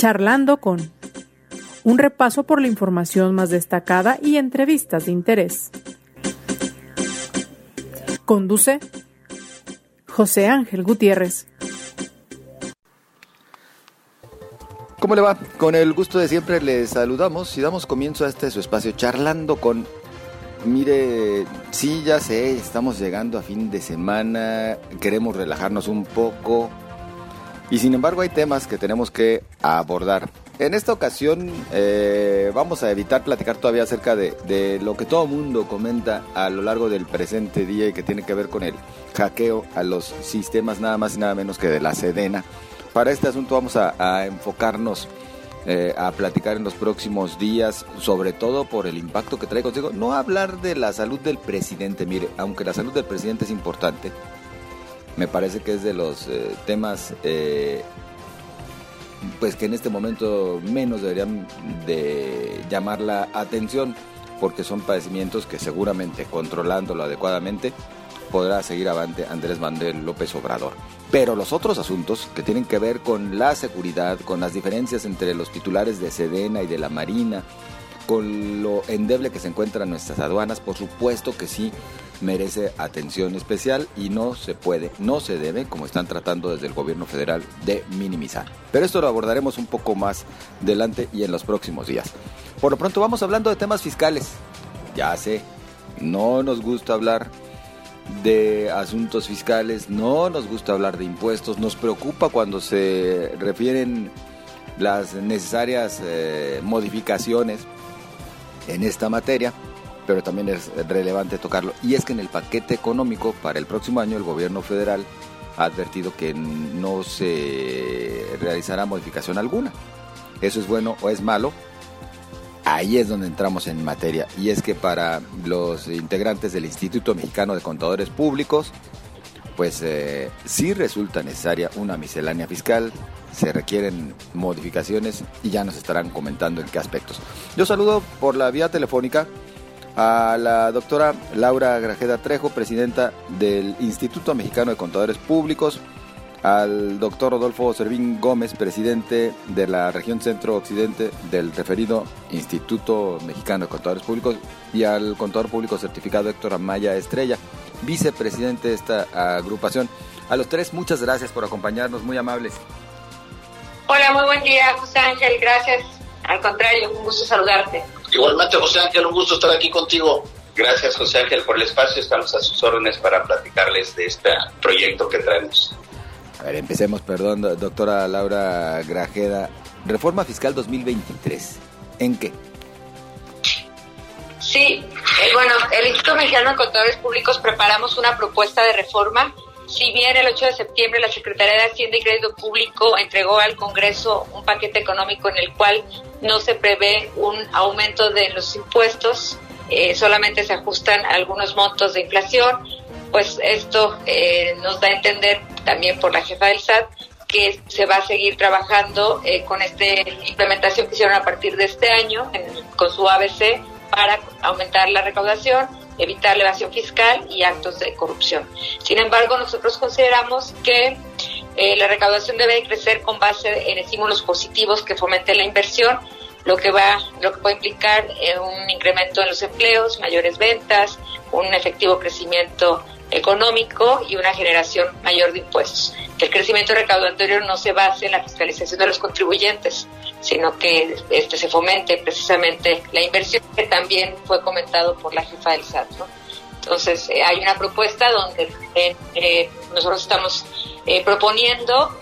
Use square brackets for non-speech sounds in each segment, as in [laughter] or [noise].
Charlando con un repaso por la información más destacada y entrevistas de interés. Conduce José Ángel Gutiérrez. ¿Cómo le va? Con el gusto de siempre les saludamos y damos comienzo a este su espacio charlando con... Mire, sí, ya sé, estamos llegando a fin de semana, queremos relajarnos un poco y sin embargo hay temas que tenemos que abordar. En esta ocasión eh, vamos a evitar platicar todavía acerca de, de lo que todo mundo comenta a lo largo del presente día y que tiene que ver con el hackeo a los sistemas nada más y nada menos que de la Sedena para este asunto vamos a, enfocarnos eh, a platicar en los próximos días, sobre todo por el impacto que trae consigo. No hablar de la salud del presidente, mire, aunque la salud del presidente es importante, me parece que es de los eh, temas eh, pues que en este momento menos deberían de llamar la atención porque son padecimientos que seguramente controlándolo adecuadamente podrá seguir avante Andrés Manuel López Obrador. Pero los otros asuntos que tienen que ver con la seguridad, con las diferencias entre los titulares de Sedena y de la Marina, con lo endeble que se encuentran nuestras aduanas, por supuesto que sí merece atención especial y no se puede, no se debe, como están tratando desde el gobierno federal, de minimizar. Pero esto lo abordaremos un poco más adelante y en los próximos días. Por lo pronto vamos hablando de temas fiscales. Ya sé, no nos gusta hablar de asuntos fiscales, no nos gusta hablar de impuestos, nos preocupa cuando se refieren las necesarias eh, modificaciones en esta materia, pero también es relevante tocarlo. Y es que en el paquete económico para el próximo año el gobierno federal ha advertido que no se realizará modificación alguna. ¿Eso es bueno o es malo? ahí es donde entramos en materia. Y es que para los integrantes del Instituto Mexicano de Contadores Públicos, pues eh, sí resulta necesaria una miscelánea fiscal, se requieren modificaciones y ya nos estarán comentando en qué aspectos. Yo saludo por la vía telefónica a la doctora Laura Grajeda Trejo, presidenta del Instituto Mexicano de Contadores Públicos, al doctor Rodolfo Servín Gómez, presidente de la región centro-occidente del referido Instituto Mexicano de Contadores Públicos, y al contador público certificado Héctor Amaya Estrella, vicepresidente de esta agrupación. A los tres, muchas gracias por acompañarnos, muy amables. Hola, muy buen día, José Ángel, gracias. Al contrario, un gusto saludarte. Igualmente, José Ángel, un gusto estar aquí contigo. Gracias, José Ángel, por el espacio. Estamos a sus órdenes para platicarles de este proyecto que traemos. A ver, empecemos, perdón, doctora Laura Grajeda. Reforma Fiscal 2023. ¿En qué? Sí, eh, bueno, el Instituto Mexicano de Contadores Públicos preparamos una propuesta de reforma. Si bien el 8 de septiembre la Secretaría de Hacienda y Crédito Público entregó al Congreso un paquete económico en el cual no se prevé un aumento de los impuestos, eh, solamente se ajustan algunos montos de inflación, pues esto eh, nos da a entender también por la jefa del SAT que se va a seguir trabajando eh, con esta implementación que hicieron a partir de este año con su ABC para aumentar la recaudación, evitar la evasión fiscal y actos de corrupción. Sin embargo, nosotros consideramos que eh, la recaudación debe crecer con base en estímulos positivos que fomenten la inversión, lo que va, lo que puede implicar un incremento en los empleos, mayores ventas, un efectivo crecimiento económico y una generación mayor de impuestos. Que el crecimiento recaudatorio no se base en la fiscalización de los contribuyentes, sino que este, se fomente precisamente la inversión, que también fue comentado por la jefa del SAT. Entonces, eh, hay una propuesta donde eh, eh, nosotros estamos proponiendo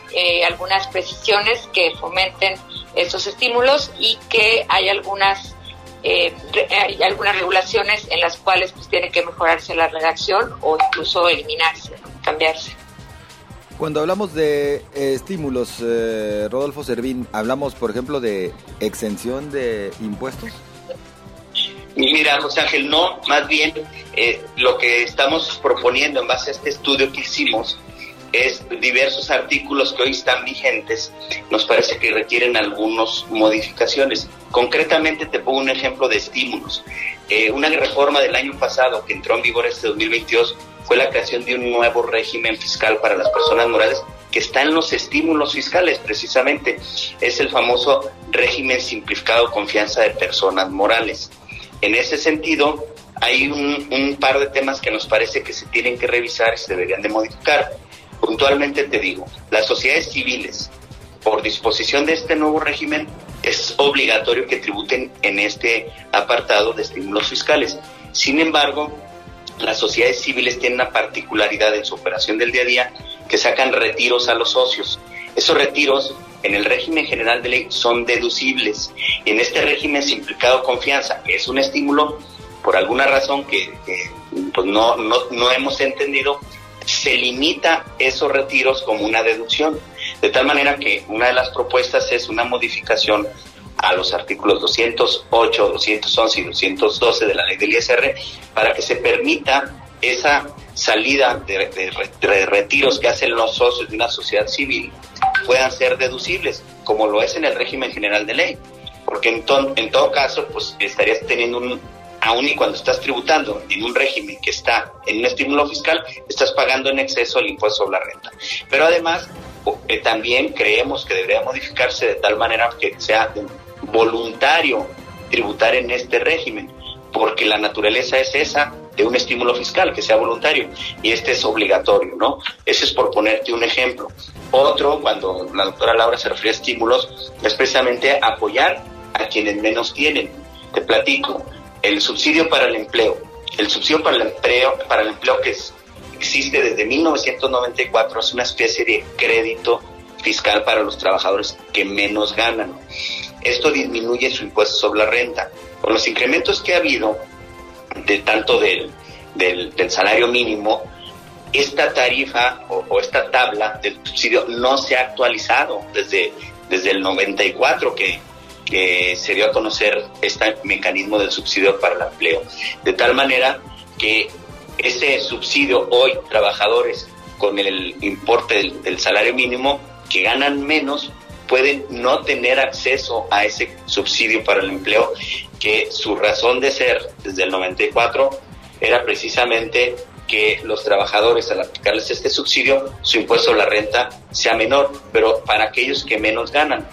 algunas precisiones que fomenten estos estímulos y que hay algunas eh, hay algunas regulaciones en las cuales pues tiene que mejorarse la redacción o incluso eliminarse, cambiarse. Cuando hablamos de eh, estímulos, eh, Rodolfo Servín, hablamos, por ejemplo, de exención de impuestos. Mira, José Ángel, no, más bien eh, lo que estamos proponiendo en base a este estudio que hicimos es diversos artículos que hoy están vigentes, nos parece que requieren algunas modificaciones. Concretamente te pongo un ejemplo de estímulos. Eh, una reforma del año pasado que entró en vigor este 2022 fue la creación de un nuevo régimen fiscal para las personas morales que está en los estímulos fiscales, precisamente. Es el famoso régimen simplificado confianza de personas morales. En ese sentido, hay un, un, par de temas que nos parece que se tienen que revisar y se deberían de modificar. Puntualmente te digo, las sociedades civiles, por disposición de este nuevo régimen, es obligatorio que tributen en este apartado de estímulos fiscales. Sin embargo, las sociedades civiles tienen una particularidad en su operación del día a día que sacan retiros a los socios. Esos retiros en el régimen general de ley son deducibles. En este régimen simplificado confianza, que es un estímulo, por alguna razón que, pues no, no, no hemos entendido, se limita esos retiros como una deducción. De tal manera que una de las propuestas es una modificación a los artículos 208, 211 y 212 de la ley del ISR para que se permita esa salida de, retiros que hacen los socios de una sociedad civil puedan ser deducibles, como lo es en el régimen general de ley. Porque en, en todo caso, pues estarías teniendo un, aún y cuando estás tributando en un régimen que está en un estímulo fiscal, estás pagando en exceso el impuesto sobre la renta. Pero además, eh, también creemos que debería modificarse de tal manera que sea voluntario tributar en este régimen, porque la naturaleza es esa de un estímulo fiscal, que sea voluntario, y este es obligatorio, ¿no? Ese es por ponerte un ejemplo. Otro, cuando la doctora Laura se refiere a estímulos, es precisamente apoyar a quienes menos tienen. Te platico, el subsidio para el empleo. El subsidio para el empleo, para el empleo que existe desde 1994 es una especie de crédito fiscal para los trabajadores que menos ganan. Esto disminuye su impuesto sobre la renta. Con los incrementos que ha habido de tanto del, del, salario mínimo, esta tarifa o, esta tabla del subsidio no se ha actualizado desde, desde el 94 que, que se dio a conocer este mecanismo del subsidio para el empleo. De tal manera que ese subsidio hoy, trabajadores con el importe del, del salario mínimo que ganan menos, pueden no tener acceso a ese subsidio para el empleo, que su razón de ser desde el 94 era precisamente que los trabajadores al aplicarles este subsidio, su impuesto a la renta sea menor, pero para aquellos que menos ganan.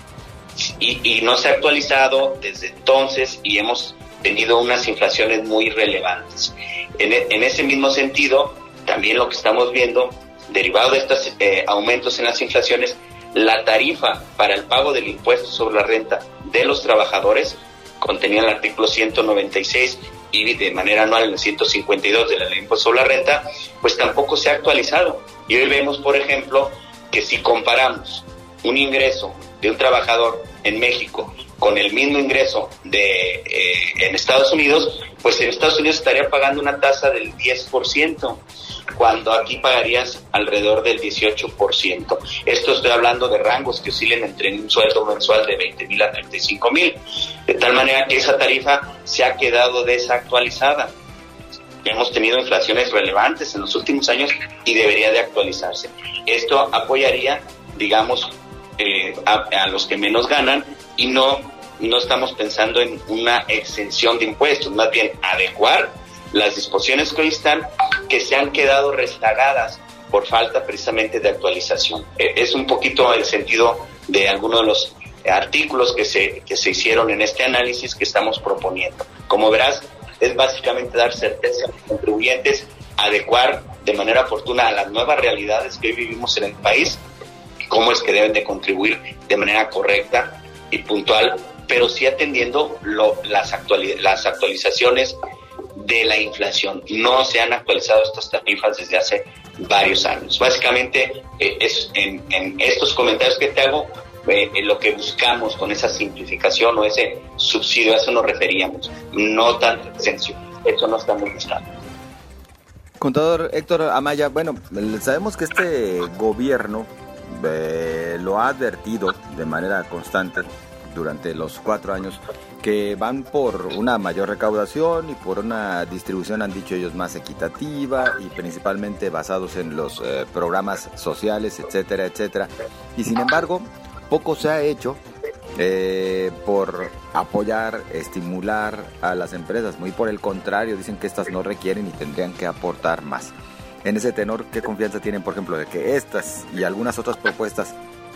Y, no se ha actualizado desde entonces y hemos tenido unas inflaciones muy relevantes. En, e, ese mismo sentido, también lo que estamos viendo, derivado de estos eh, aumentos en las inflaciones, la tarifa para el pago del impuesto sobre la renta de los trabajadores contenía el artículo 196 y de manera anual en el 152 de la ley de impuesto sobre la renta, pues tampoco se ha actualizado. Y hoy vemos, por ejemplo, que si comparamos un ingreso de un trabajador en México con el mismo ingreso de eh, en Estados Unidos, pues en Estados Unidos estaría pagando una tasa del 10% cuando aquí pagarías alrededor del 18%. Esto estoy hablando de rangos que oscilen entre un sueldo mensual de 20 mil a 35 mil, de tal manera que esa tarifa se ha quedado desactualizada. Hemos tenido inflaciones relevantes en los últimos años y debería de actualizarse. Esto apoyaría, digamos, eh, a, los que menos ganan y no, no estamos pensando en una exención de impuestos, más bien adecuar las disposiciones que hoy están que se han quedado rezagadas por falta precisamente de actualización. Eh, es un poquito el sentido de algunos de los artículos que se, que se hicieron en este análisis que estamos proponiendo. Como verás, es básicamente dar certeza a los contribuyentes, adecuar de manera oportuna a las nuevas realidades que hoy vivimos en el país, cómo es que deben de contribuir de manera correcta y puntual, pero sí atendiendo lo, las, las actualizaciones de la inflación. No se han actualizado estas tarifas desde hace varios años. Básicamente, eh, es en, estos comentarios que te hago, eh, lo que buscamos con esa simplificación o ese subsidio, a eso nos referíamos, no tanto exención. Eso no estamos buscando. Contador Héctor Amaya, bueno, sabemos que este gobierno eh, lo ha advertido de manera constante durante los cuatro años que van por una mayor recaudación y por una distribución, han dicho ellos, más equitativa y principalmente basados en los eh, programas sociales, etcétera, etcétera. Y sin embargo, poco se ha hecho eh, por apoyar, estimular a las empresas. Muy por el contrario, dicen que estas no requieren y tendrían que aportar más. En ese tenor, ¿qué confianza tienen, por ejemplo, de que estas y algunas otras propuestas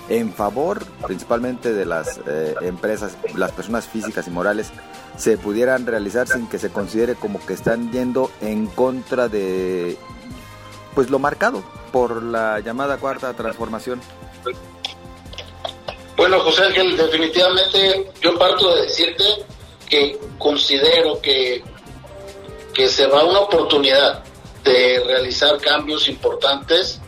en favor principalmente de las eh, empresas, las personas físicas y morales, se pudieran realizar sin que se considere como que están yendo en contra de pues lo marcado por la llamada cuarta transformación? Bueno, José Ángel, definitivamente yo parto de decirte que considero que, que se va una oportunidad de realizar cambios importantes.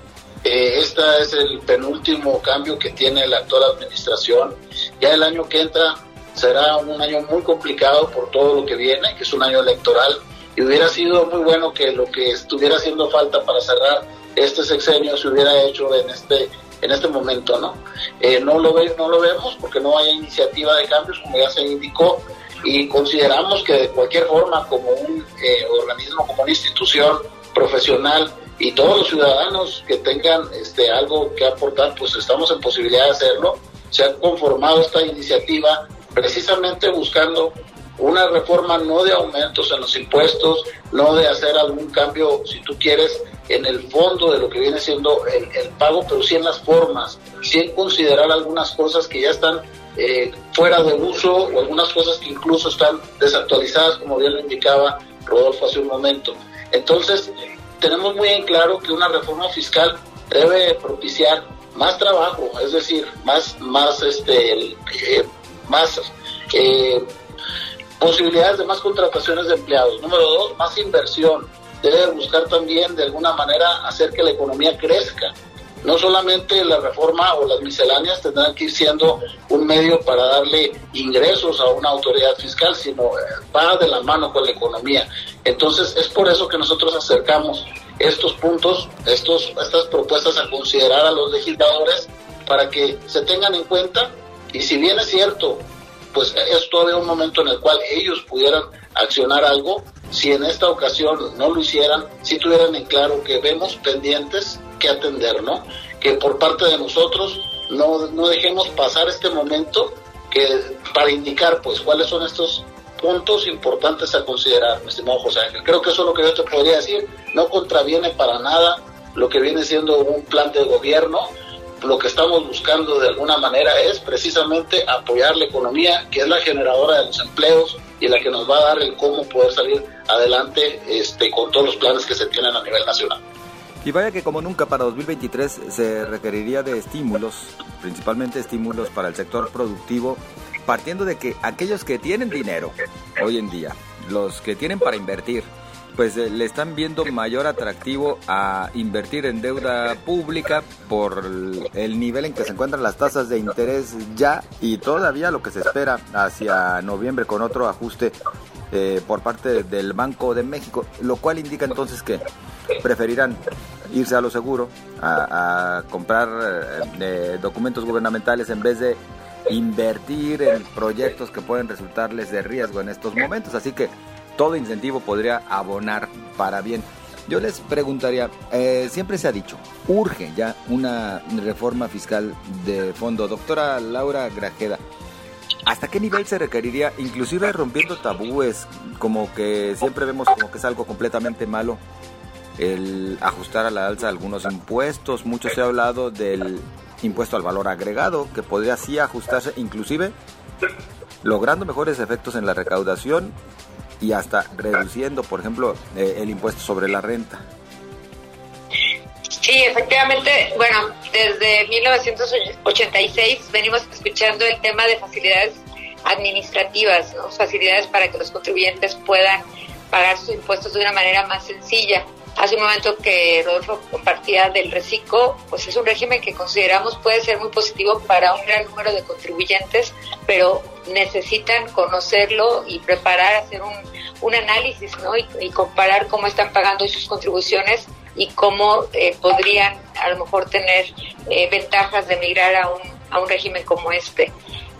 Eh, este es el penúltimo cambio que tiene la actual administración. Ya el año que entra será un año muy complicado por todo lo que viene, que es un año electoral, y hubiera sido muy bueno que lo que estuviera haciendo falta para cerrar este sexenio se hubiera hecho en este en este momento, ¿no? Eh, no, lo ve, no lo vemos porque no hay iniciativa de cambios, como ya se indicó, y consideramos que de cualquier forma, como un eh, organismo, como una institución profesional y todos los ciudadanos que tengan este, algo que aportar, pues estamos en posibilidad de hacerlo. Se ha conformado esta iniciativa precisamente buscando una reforma no de aumentos en los impuestos, no de hacer algún cambio, si tú quieres, en el fondo de lo que viene siendo el, pago, pero sí en las formas, sí en considerar algunas cosas que ya están eh, fuera de uso o algunas cosas que incluso están desactualizadas, como bien lo indicaba Rodolfo hace un momento. Entonces, tenemos muy en claro que una reforma fiscal debe propiciar más trabajo, es decir, más, más, este, eh, más eh, posibilidades de más contrataciones de empleados. Número dos, más inversión debe buscar también de alguna manera hacer que la economía crezca. No solamente la reforma o las misceláneas tendrán que ir siendo un medio para darle ingresos a una autoridad fiscal, sino eh, va de la mano con la economía. Entonces es por eso que nosotros acercamos estos puntos, estos, estas propuestas a considerar a los legisladores para que se tengan en cuenta y si bien es cierto, pues es todavía un momento en el cual ellos pudieran accionar algo, si en esta ocasión no lo hicieran, si tuvieran en claro que vemos pendientes que atender, ¿no? Que por parte de nosotros no, no dejemos pasar este momento que para indicar pues cuáles son estos puntos importantes a considerar, mi estimado José Ángel. Creo que eso es lo que yo te podría decir, no contraviene para nada lo que viene siendo un plan de gobierno, lo que estamos buscando de alguna manera es precisamente apoyar la economía, que es la generadora de los empleos y la que nos va a dar el cómo poder salir adelante este, con todos los planes que se tienen a nivel nacional. Y vaya que como nunca para 2023 se requeriría de estímulos, principalmente estímulos para el sector productivo, partiendo de que aquellos que tienen dinero hoy en día, los que tienen para invertir, pues eh, le están viendo mayor atractivo a invertir en deuda pública por el nivel en que se encuentran las tasas de interés ya y todavía lo que se espera hacia noviembre con otro ajuste eh, por parte del Banco de México, lo cual indica entonces que preferirán irse a lo seguro, a, comprar eh, documentos gubernamentales en vez de invertir en proyectos que pueden resultarles de riesgo en estos momentos. Así que todo incentivo podría abonar para bien. Yo les preguntaría, eh, siempre se ha dicho, urge ya una reforma fiscal de fondo. Doctora Laura Grajeda, ¿hasta qué nivel se requeriría, inclusive rompiendo tabúes, como que siempre vemos como que es algo completamente malo, el ajustar a la alza algunos impuestos? Mucho se ha hablado del impuesto al valor agregado, que podría así ajustarse inclusive logrando mejores efectos en la recaudación y hasta reduciendo, por ejemplo, eh, el impuesto sobre la renta. Sí, efectivamente, bueno, desde 1986 venimos escuchando el tema de facilidades administrativas, facilidades para que los contribuyentes puedan pagar sus impuestos de una manera más sencilla. Hace un momento que Rodolfo compartía del reciclo, pues es un régimen que consideramos puede ser muy positivo para un gran número de contribuyentes, pero necesitan conocerlo y preparar, hacer un, análisis ¿no? y, comparar cómo están pagando sus contribuciones y cómo eh, podrían a lo mejor tener eh, ventajas de migrar a un, a un régimen como este.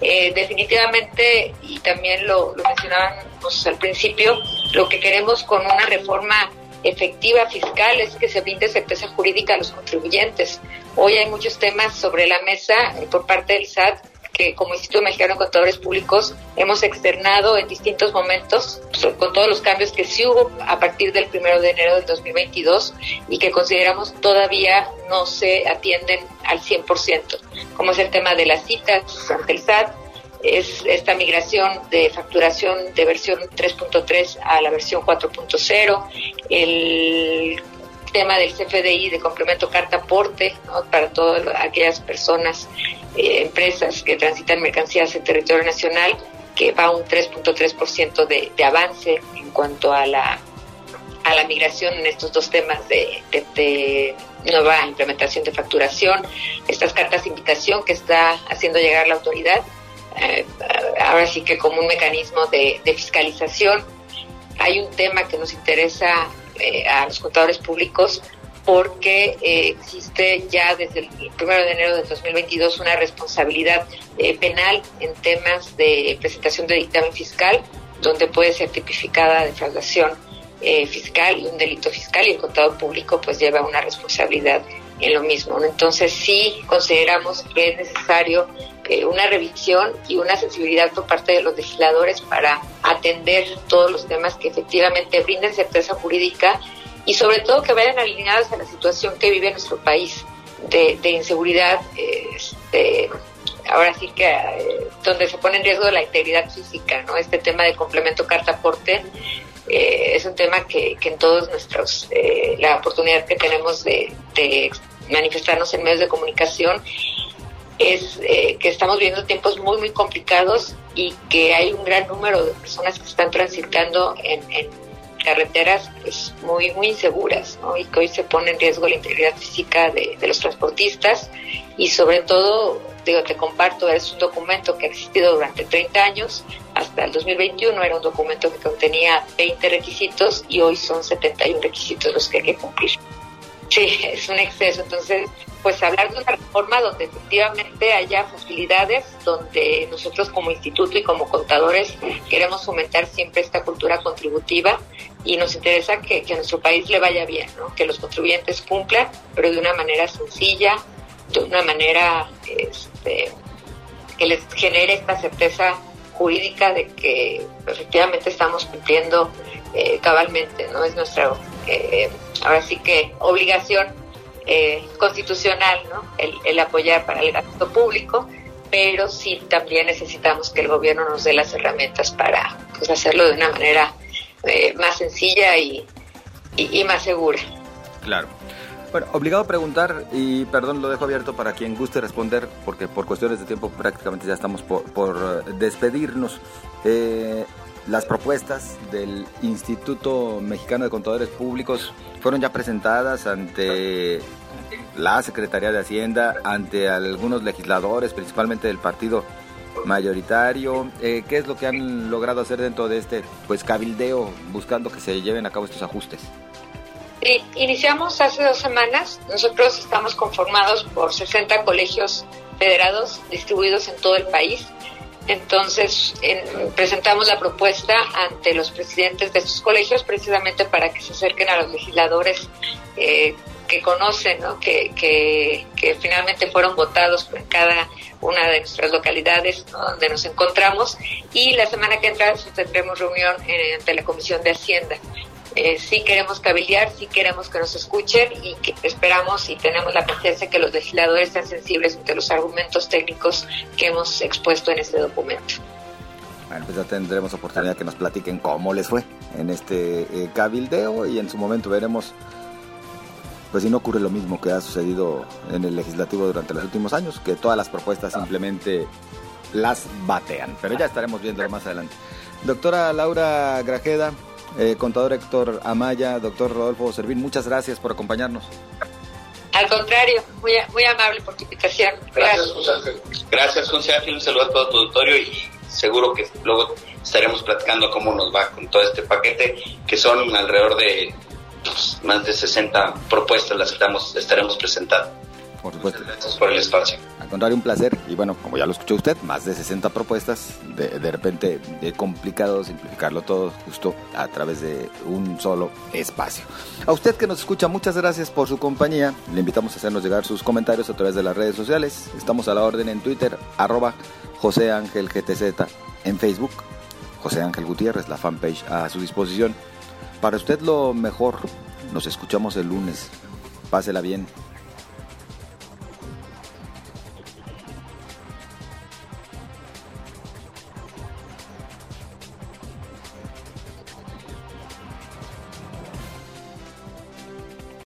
Eh, definitivamente, y también lo, lo mencionábamos al principio, lo que queremos con una reforma efectiva fiscal es que se brinde certeza jurídica a los contribuyentes. Hoy hay muchos temas sobre la mesa por parte del SAT que como Instituto Mexicano de Contadores Públicos hemos externado en distintos momentos, con todos los cambios que sí hubo a partir del primero de enero del 2022 y que consideramos todavía no se atienden al 100%, como es el tema de las citas ante el SAT, es esta migración de facturación de versión 3.3 a la versión 4.0, el tema del CFDI de complemento carta aporte para todas aquellas personas, eh, empresas que transitan mercancías en territorio nacional, que va un 3.3% de, de avance en cuanto a la a la migración en estos dos temas de, de, nueva implementación de facturación, estas cartas de invitación que está haciendo llegar la autoridad eh, ahora sí que como un mecanismo de, fiscalización. Hay un tema que nos interesa eh, a los contadores públicos porque eh, existe ya desde el 1 de enero de 2022 una responsabilidad penal en temas de presentación de dictamen fiscal, donde puede ser tipificada defraudación fiscal y un delito fiscal y el contador público pues lleva una responsabilidad en lo mismo. Entonces sí consideramos que es necesario una revisión y una sensibilidad por parte de los legisladores para atender todos los temas que efectivamente brinden certeza jurídica y sobre todo que vayan alineados a la situación que vive nuestro país de, inseguridad, este, ahora sí que eh, donde se pone en riesgo la integridad física, ¿no? Este tema de complemento carta-aporte eh, es un tema que, en todos nuestros, la oportunidad que tenemos de, manifestarnos en medios de comunicación es eh, que estamos viviendo tiempos muy, muy complicados y que hay un gran número de personas que están transitando en, carreteras pues, muy, muy inseguras y que hoy se pone en riesgo la integridad física de, los transportistas y sobre todo, digo, te comparto, es un documento que ha existido durante 30 años, hasta el 2021 era un documento que contenía 20 requisitos y hoy son 71 requisitos los que hay que cumplir. Sí, [laughs] es un exceso, entonces pues hablar de una reforma donde efectivamente haya facilidades, donde nosotros como instituto y como contadores queremos fomentar siempre esta cultura contributiva y nos interesa que, a nuestro país le vaya bien, que los contribuyentes cumplan, pero de una manera sencilla, de una manera este, que les genere esta certeza jurídica de que efectivamente estamos cumpliendo eh, cabalmente, ¿no? Es nuestra, eh, ahora sí que, obligación eh, constitucional, ¿no? El, apoyar para el gasto público, pero sí también necesitamos que el gobierno nos dé las herramientas para pues, hacerlo de una manera eh, más sencilla y, y, más segura. Claro. Bueno, obligado a preguntar, y perdón, lo dejo abierto para quien guste responder, porque por cuestiones de tiempo prácticamente ya estamos por, por despedirnos. Eh, las propuestas del Instituto Mexicano de Contadores Públicos fueron ya presentadas ante la Secretaría de Hacienda, ante algunos legisladores, principalmente del partido mayoritario. Eh, ¿Qué es lo que han logrado hacer dentro de este pues cabildeo buscando que se lleven a cabo estos ajustes? Iniciamos hace dos semanas. Nosotros estamos conformados por 60 colegios federados distribuidos en todo el país. Entonces presentamos la propuesta ante los presidentes de estos colegios precisamente para que se acerquen a los legisladores eh, que conocen, que, que, finalmente fueron votados en cada una de nuestras localidades donde nos encontramos. Y la semana que entra tendremos reunión ante la Comisión de Hacienda eh, sí queremos cabildear, sí queremos que nos escuchen y que esperamos y tenemos la confianza que los legisladores sean sensibles ante los argumentos técnicos que hemos expuesto en este documento. Bueno, pues ya tendremos oportunidad que nos platiquen cómo les fue en este eh, cabildeo y en su momento veremos pues si no ocurre lo mismo que ha sucedido en el legislativo durante los últimos años, que todas las propuestas simplemente las batean. Pero ya estaremos viendo más adelante. Doctora Laura Grajeda, eh, contador Héctor Amaya, doctor Rodolfo Servín, muchas gracias por acompañarnos. Al contrario, muy, muy amable por tu invitación. Gracias, José Ángel. Gracias, José Ángel. Un saludo a todo tu auditorio y seguro que luego estaremos platicando cómo nos va con todo este paquete, que son alrededor de pues, más de 60 propuestas las que estamos, estaremos presentando. Por supuesto. gracias por el espacio. Contrario, un placer. Y bueno, como ya lo escuchó usted, más de 60 propuestas. De, de repente, de complicado simplificarlo todo justo a través de un solo espacio. A usted que nos escucha, muchas gracias por su compañía. Le invitamos a hacernos llegar sus comentarios a través de las redes sociales. Estamos a la orden en Twitter, arroba José Ángel GTZ en Facebook. José Ángel Gutiérrez, la fanpage a su disposición. Para usted lo mejor. Nos escuchamos el lunes. Pásela bien.